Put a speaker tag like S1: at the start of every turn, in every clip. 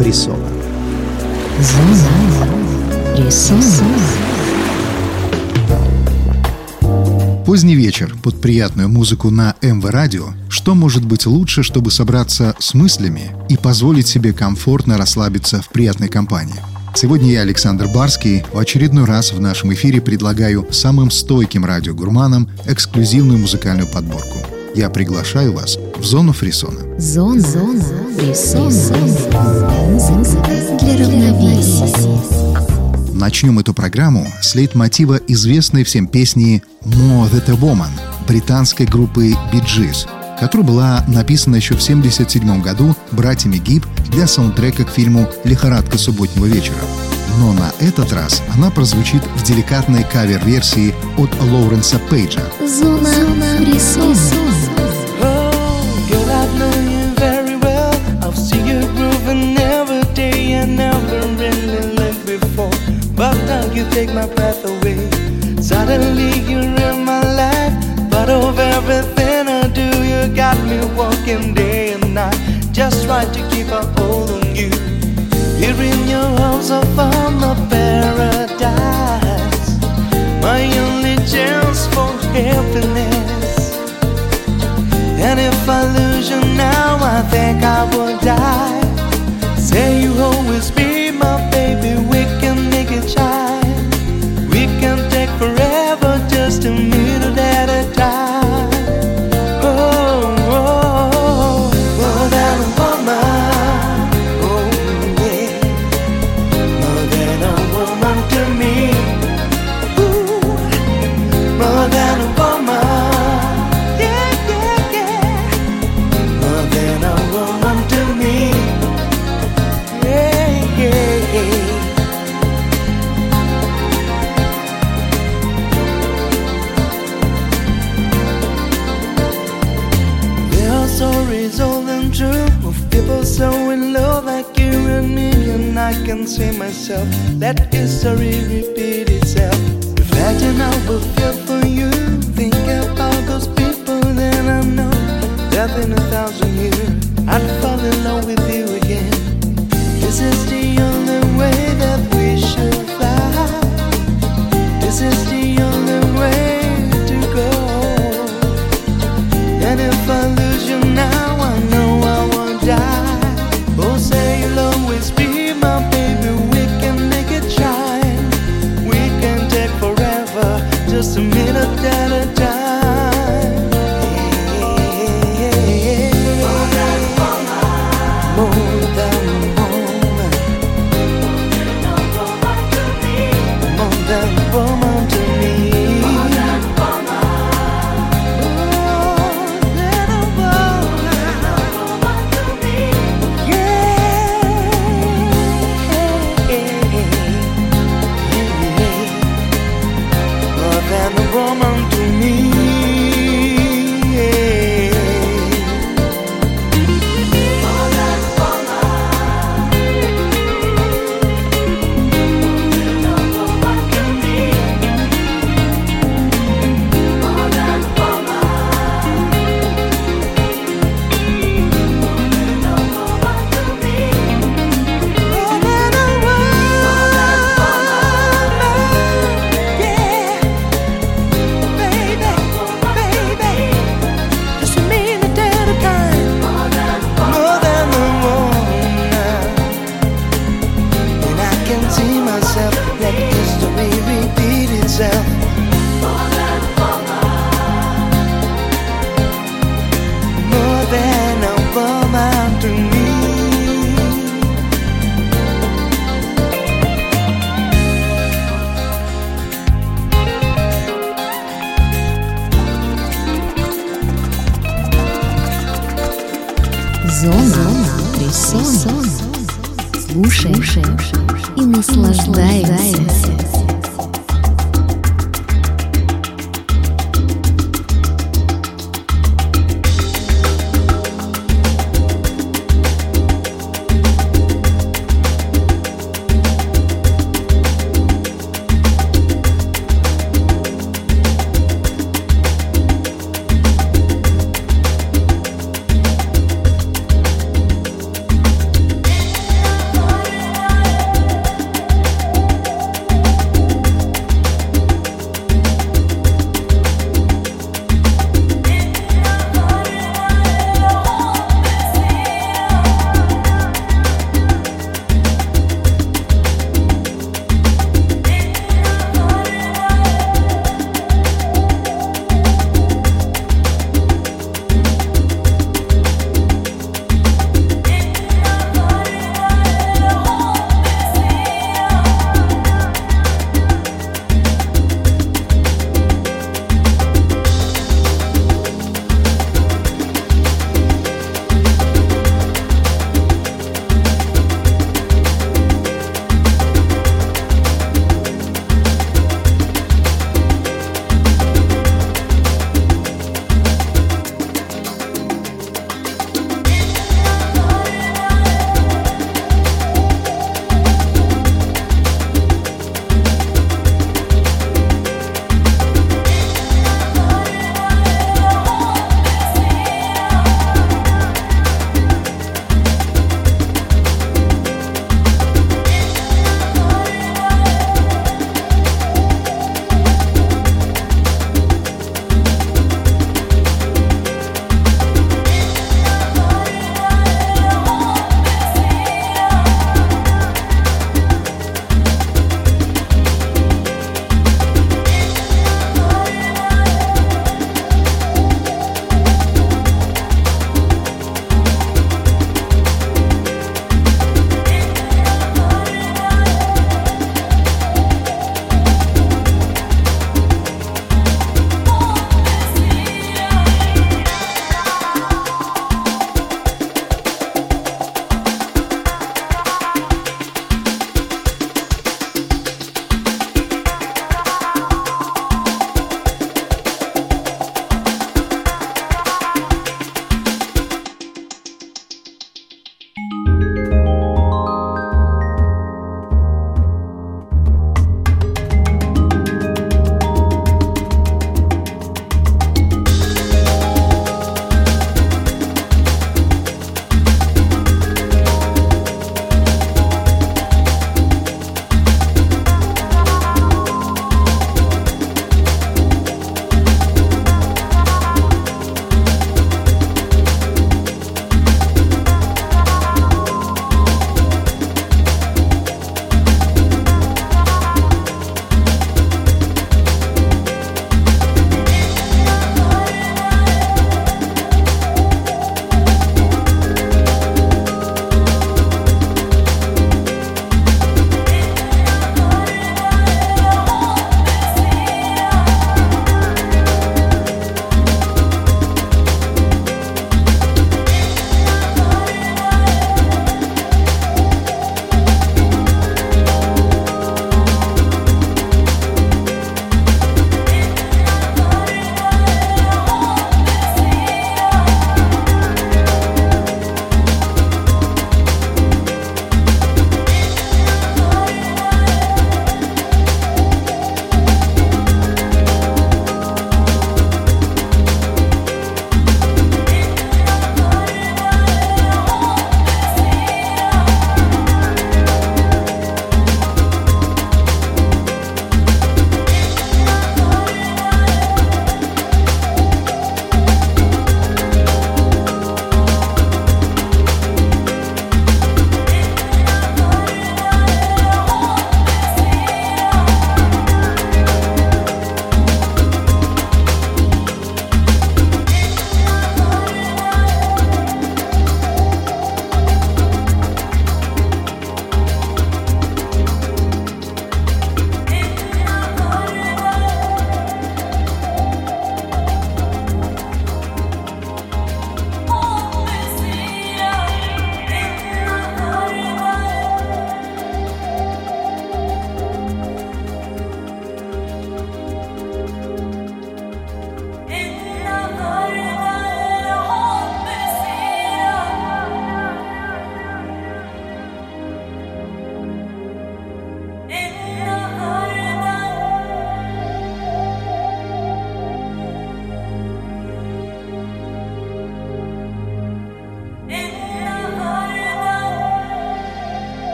S1: фрисона. Поздний вечер под приятную музыку на МВ Радио. Что может быть лучше, чтобы собраться с мыслями и позволить себе комфортно расслабиться в приятной компании? Сегодня я, Александр Барский, в очередной раз в нашем эфире предлагаю самым стойким радиогурманам эксклюзивную музыкальную подборку. Я приглашаю вас в зону фрисона.
S2: Зона, Зона фрисона. Для равновесия.
S1: Начнем эту программу с лейтмотива известной всем песни «More That a Woman» британской группы Bee Gees, которая была написана еще в 1977 году братьями Гиб для саундтрека к фильму «Лихорадка субботнего вечера». Но на этот раз она прозвучит в деликатной кавер-версии от Лоуренса Пейджа.
S2: Зона.
S3: Oh, take my breath away. Suddenly you're in my life. But of everything I do, you got me walking day and night. Just trying to keep a hold on you. Here in your arms, I found my paradise. My only chance for happiness. And if I lose you now, I think I will die. Say you always be misery repeat.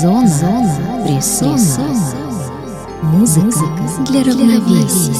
S2: Зона, Зона фрисона. Музыка для равновесия.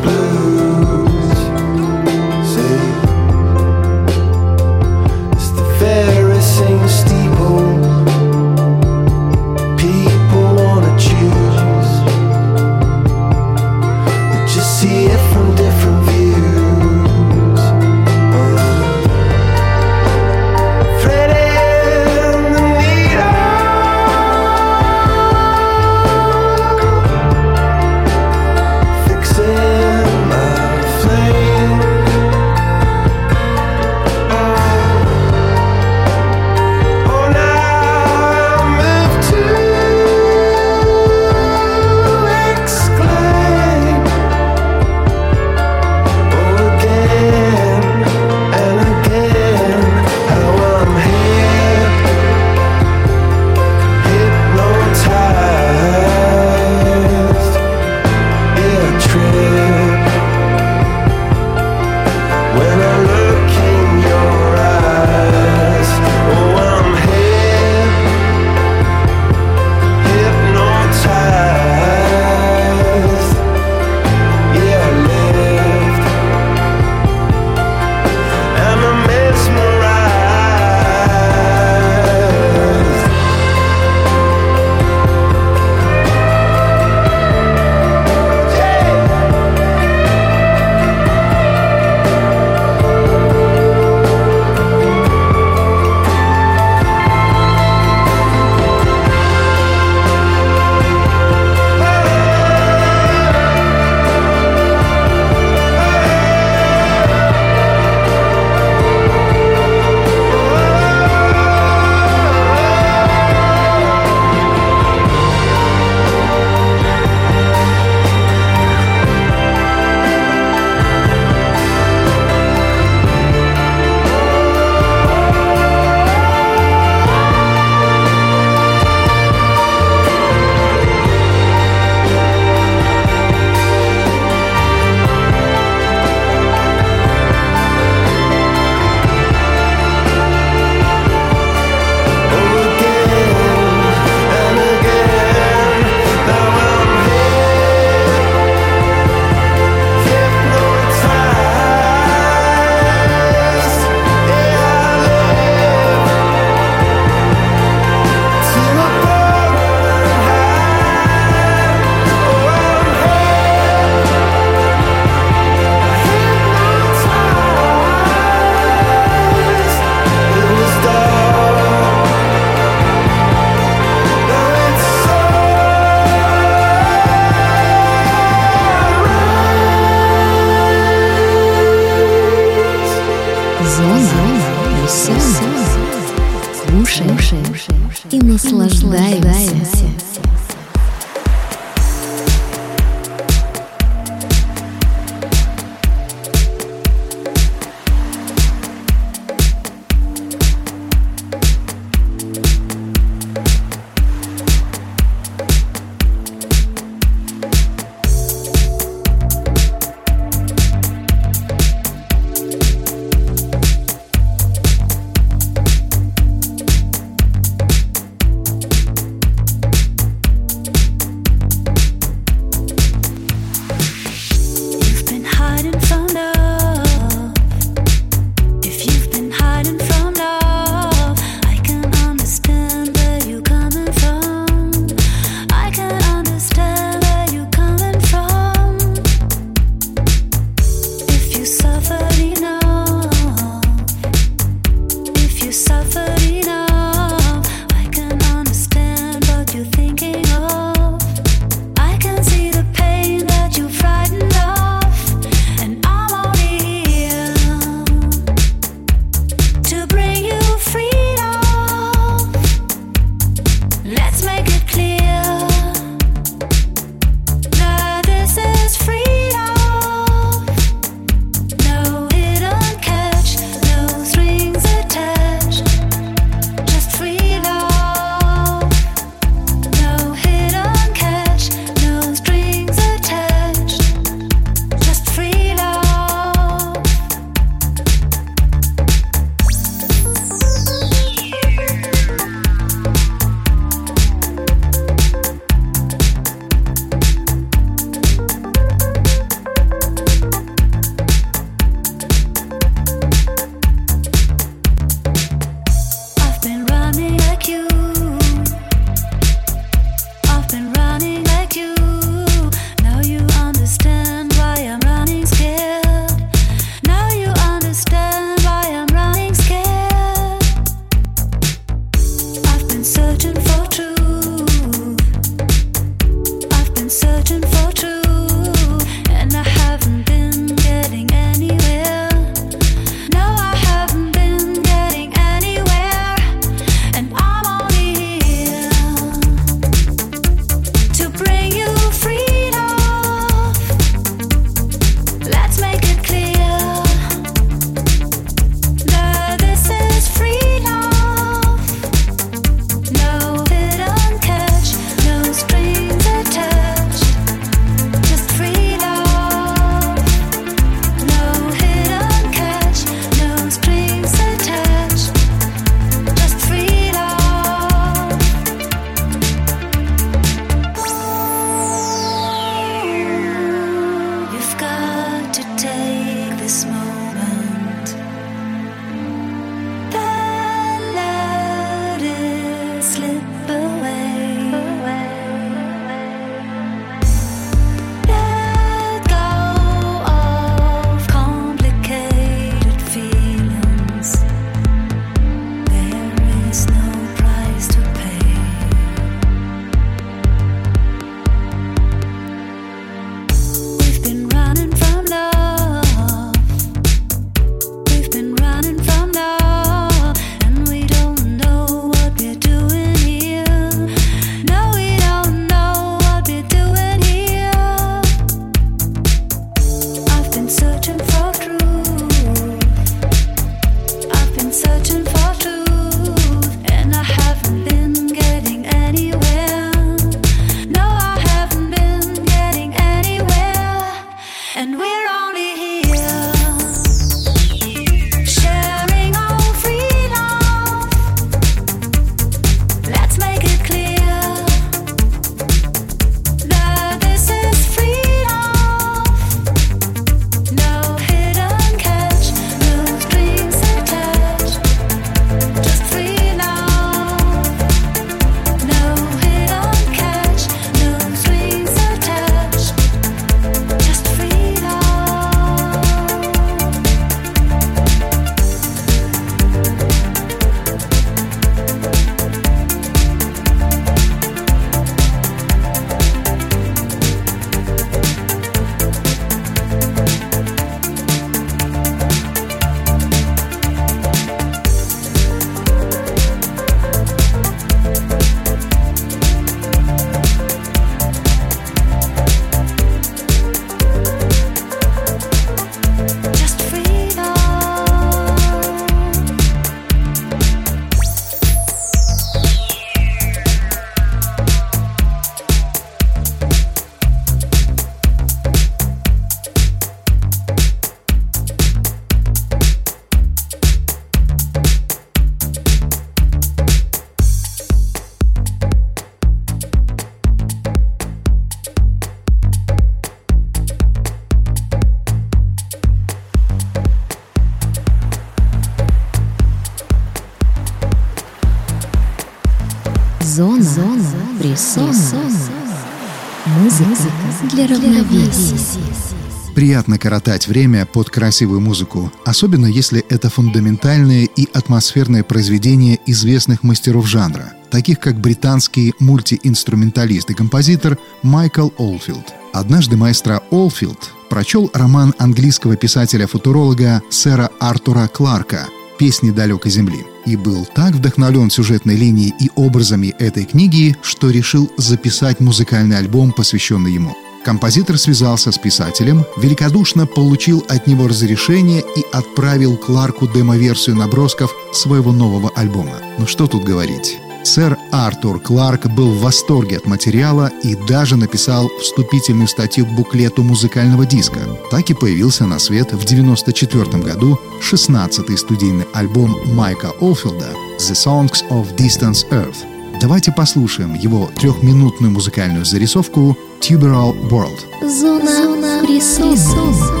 S1: Приятно коротать время под красивую музыку, особенно если это фундаментальное и атмосферное произведение известных мастеров жанра, таких как британский мультиинструменталист и композитор Майкл Олфилд. Однажды маэстро Олфилд прочел роман английского писателя-футуролога сэра Артура Кларка «Песни далекой земли» и был так вдохновлен сюжетной линией и образами этой книги, что решил записать музыкальный альбом, посвященный ему. Композитор связался с писателем, великодушно получил от него разрешение и отправил Кларку демо-версию набросков своего нового альбома. Ну что тут говорить? Сэр Артур Кларк был в восторге от материала и даже написал вступительную статью к буклету музыкального диска. Так и появился на свет в 1994 году 16-й студийный альбом Майка Олфилда «The Songs of Distance Earth». Давайте послушаем его трехминутную музыкальную зарисовку «Tuberal World».
S4: Зона, Зона присутствия.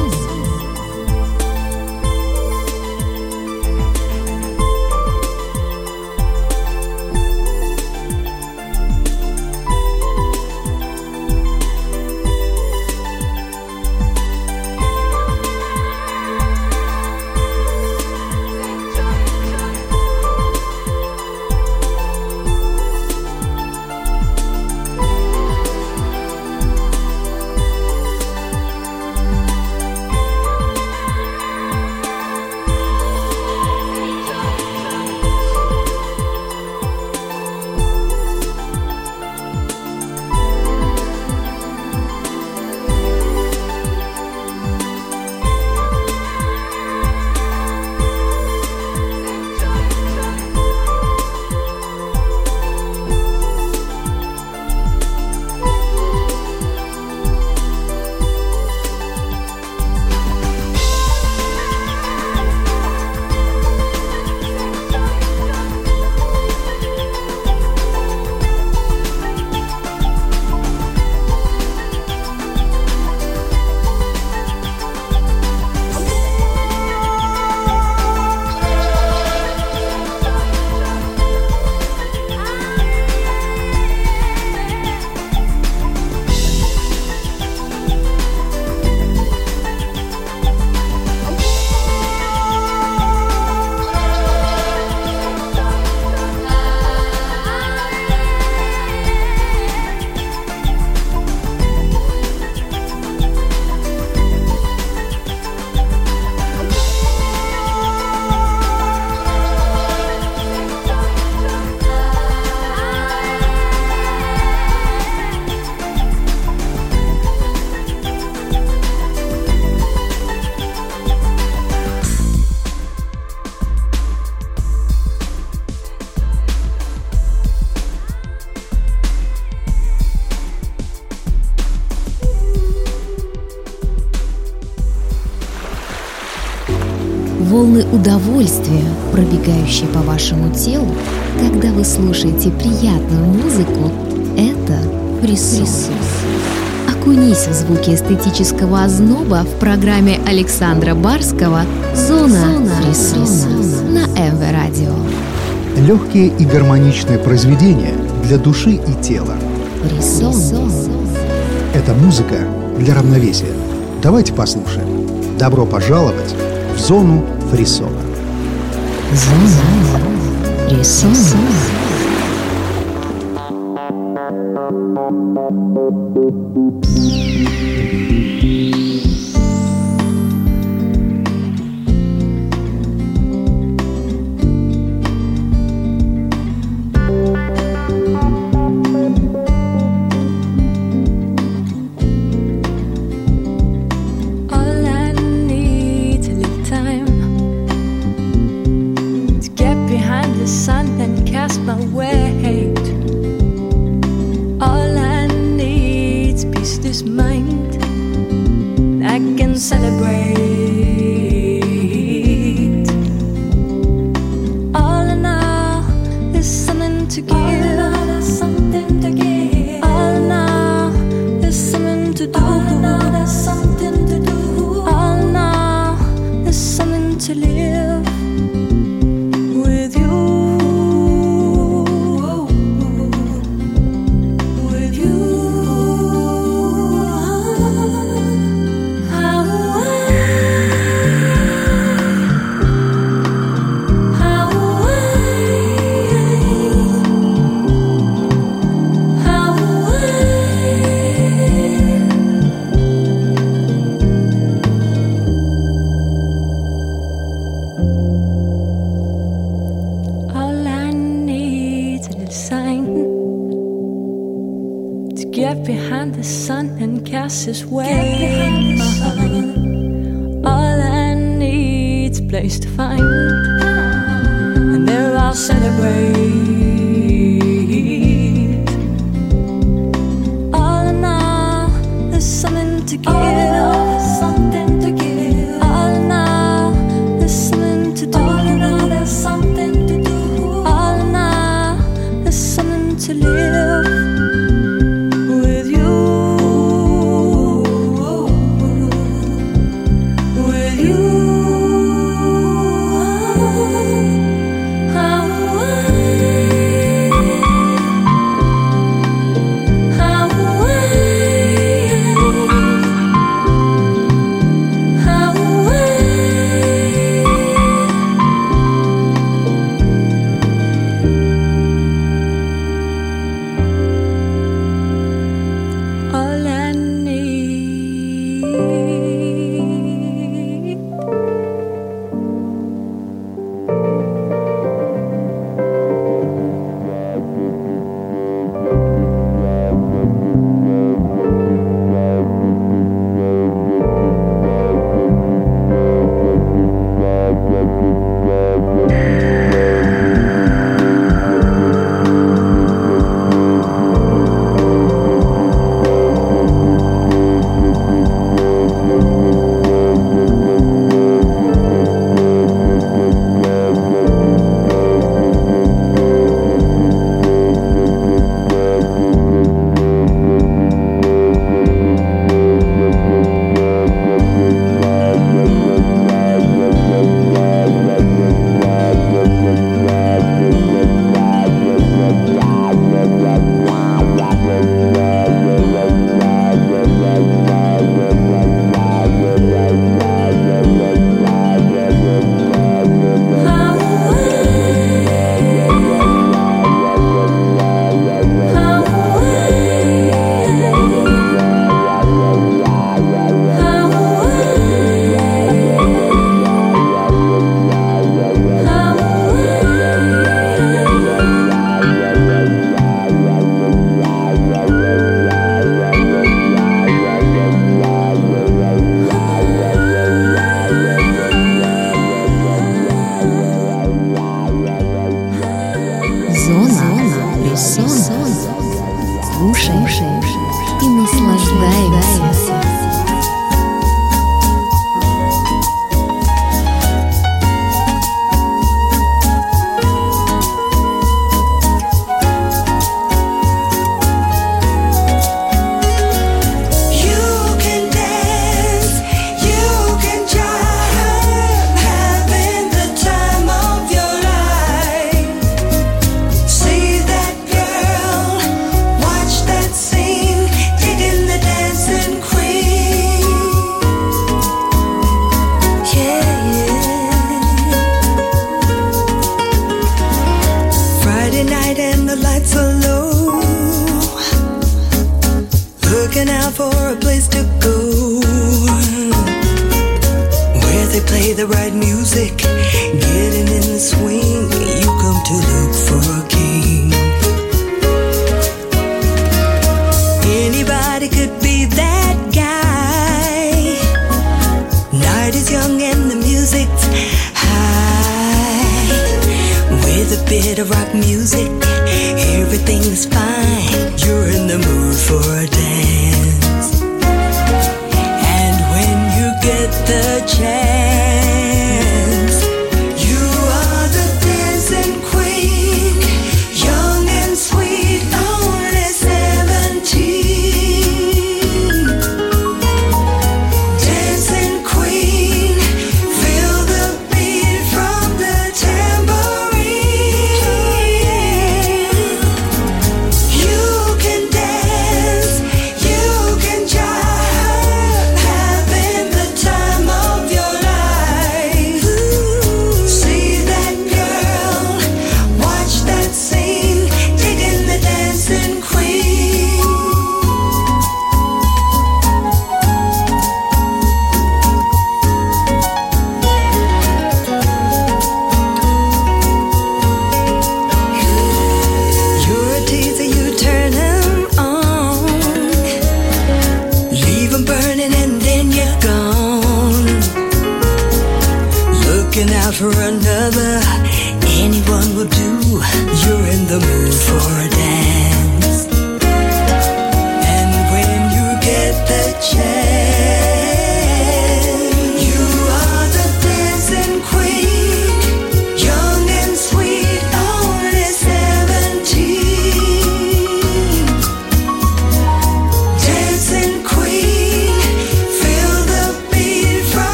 S4: Волны удовольствия, пробегающие по вашему телу, когда вы слушаете приятную музыку, это присутствие. Окунись в звуки эстетического озноба в программе Александра Барского «Зона, Зона присутствия» на МВ Радио.
S1: Легкие и гармоничные произведения для души и тела.
S4: Фрисон.
S1: Это музыка для равновесия. Давайте послушаем. Добро пожаловать в зону фрисона.
S4: Зона фрисона.
S5: All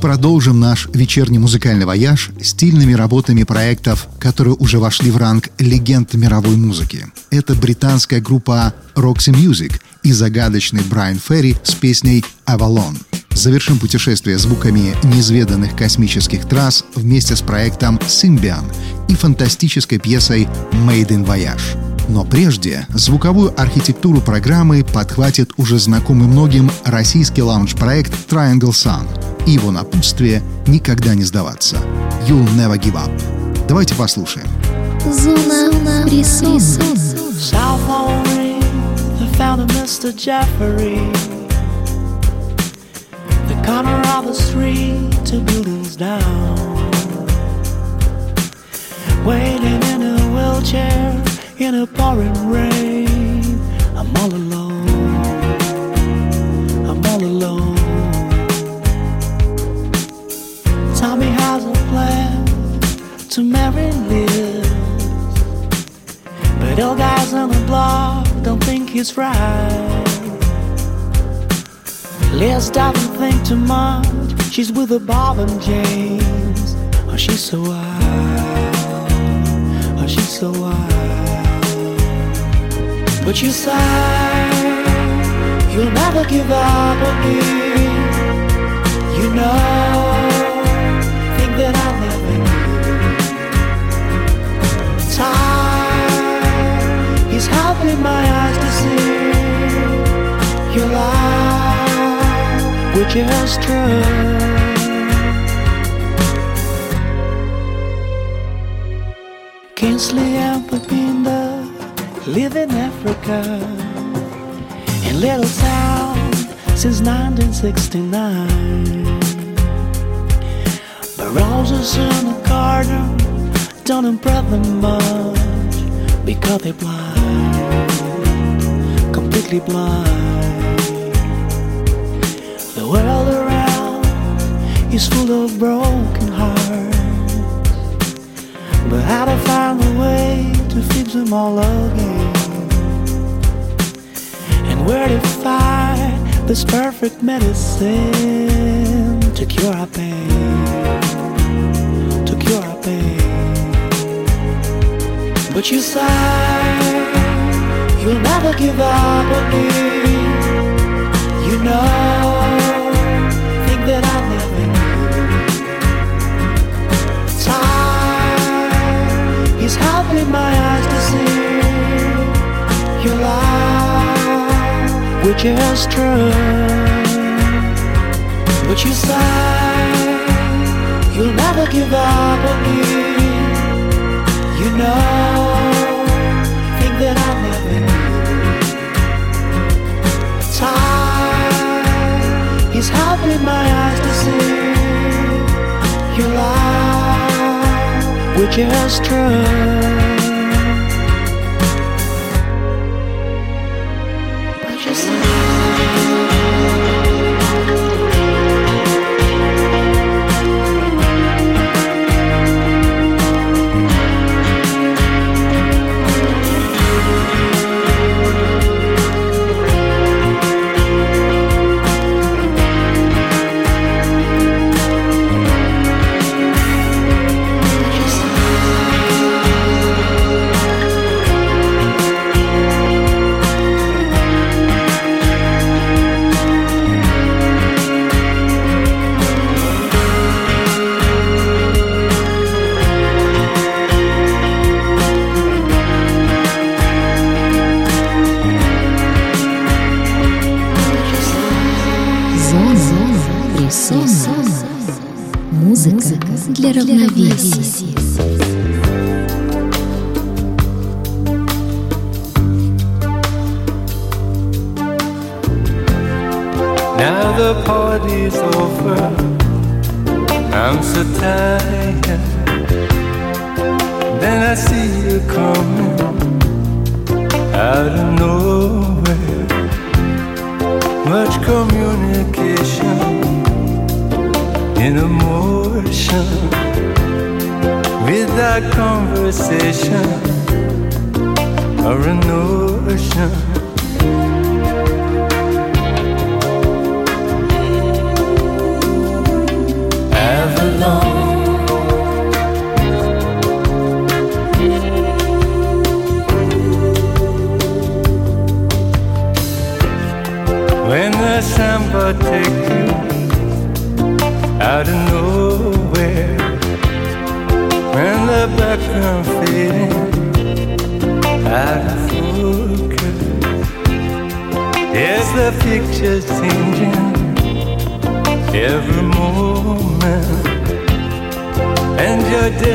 S1: продолжим наш вечерний музыкальный вояж стильными работами проектов, которые уже вошли в ранг легенд мировой музыки. Это британская группа Roxy Music и загадочный Брайан Ферри с песней «Avalon». Завершим путешествие звуками неизведанных космических трасс вместе с проектом Symbian и фантастической пьесой Made in Voyage. Но прежде звуковую архитектуру программы подхватит уже знакомый многим российский лаунж-проект Triangle Sun и его напутствие «Никогда не сдаваться» «You'll never give up». Давайте послушаем.
S2: Зона фрисона.
S3: South Henri, they found a Mr. Jeffrey. The corner of the street, two buildings down. Waiting in a wheelchair in a pouring rain. I'm all alone. I'm all alone. Tommy has a plan to marry Liz. But all guys on the block don't think he's right. Liz doesn't think too much. She's with a Bob and James. Oh, she's so wild. Oh, she's so wild. But you say you'll never give up on me. You know, time is helping my eyes to see your life, which is true. Kingsley and Pepinda live in Africa, in little town since 1969. Roses in the garden don't impress them much because they're blind, completely blind. The world around is full of broken hearts, but how to find a way to fix them all again, and where to find this perfect medicine to cure our pain, But you say you'll never give up on me. You know, think that I'll never Time is helping my eyes to see your life, which is true. But you say you'll never give up on me. You know, Helping my eyes to see your life, which is true.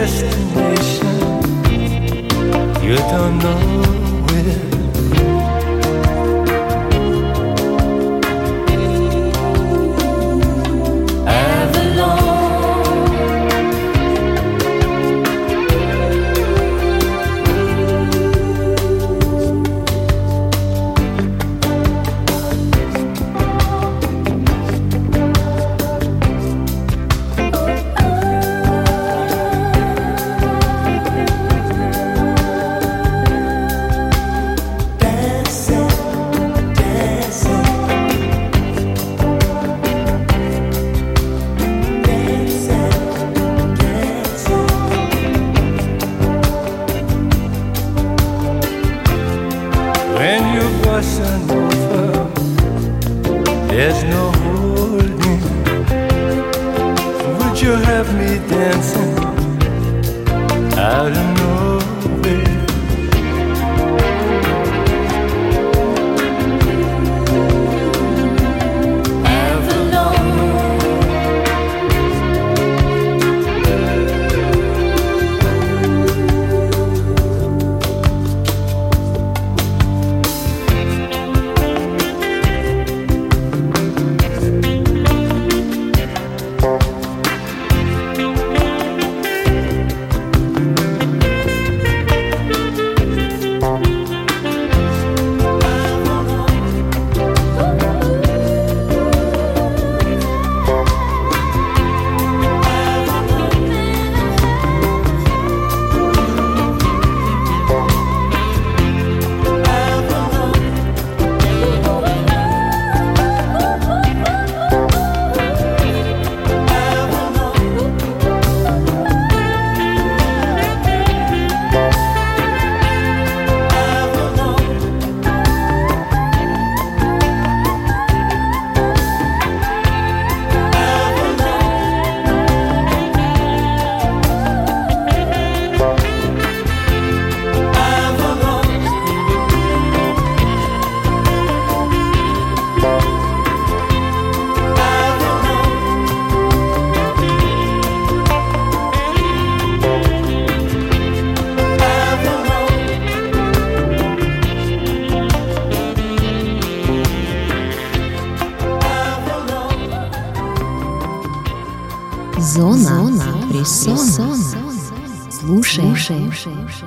S6: Destination. You don't know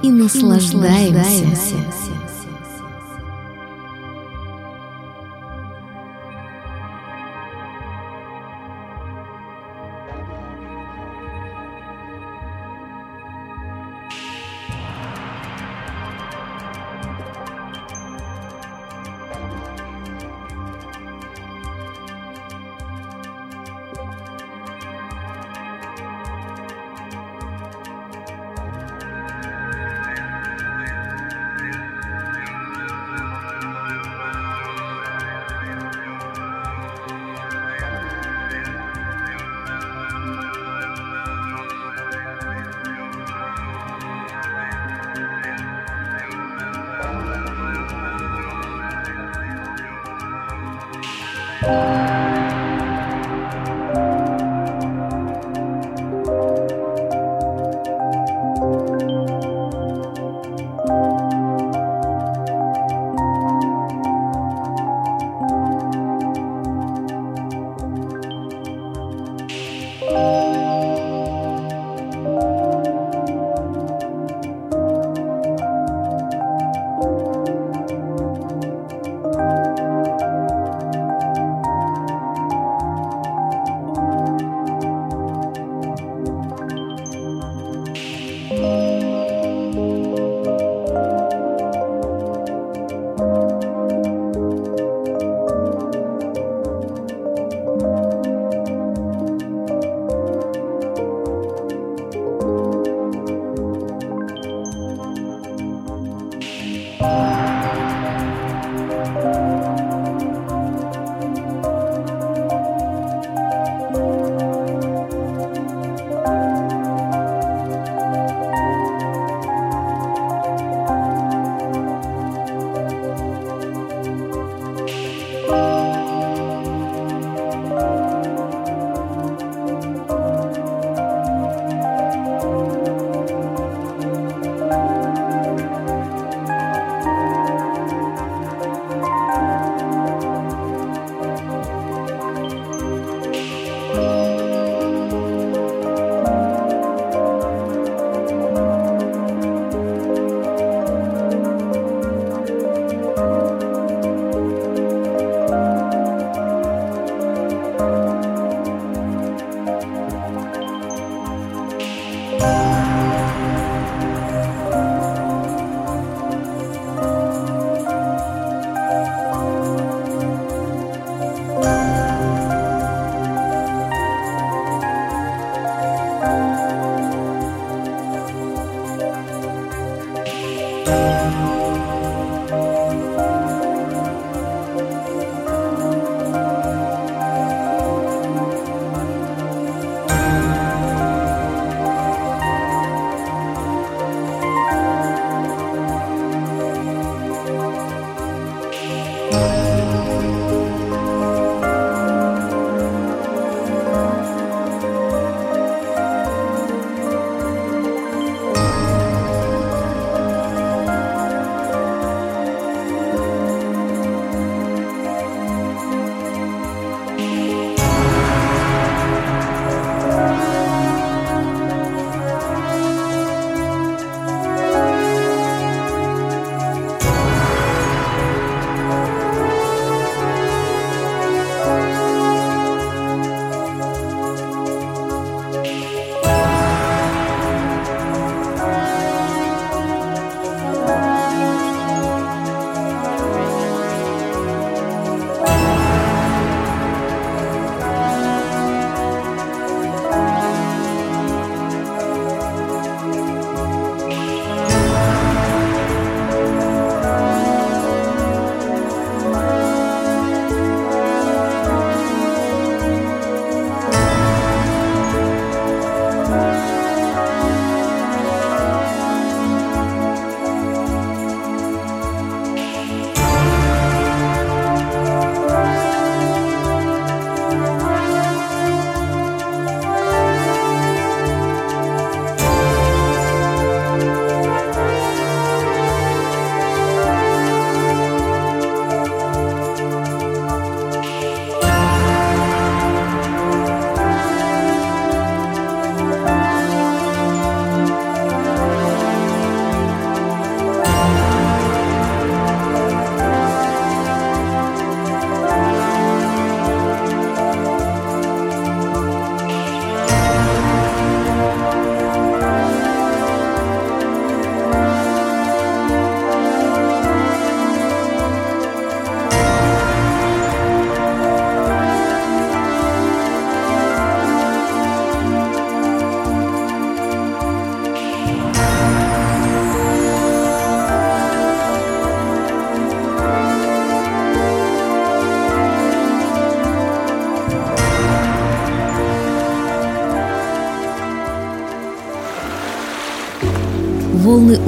S6: и наслаждаемся. Bye.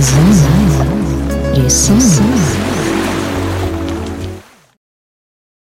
S4: Зона. Фрисон.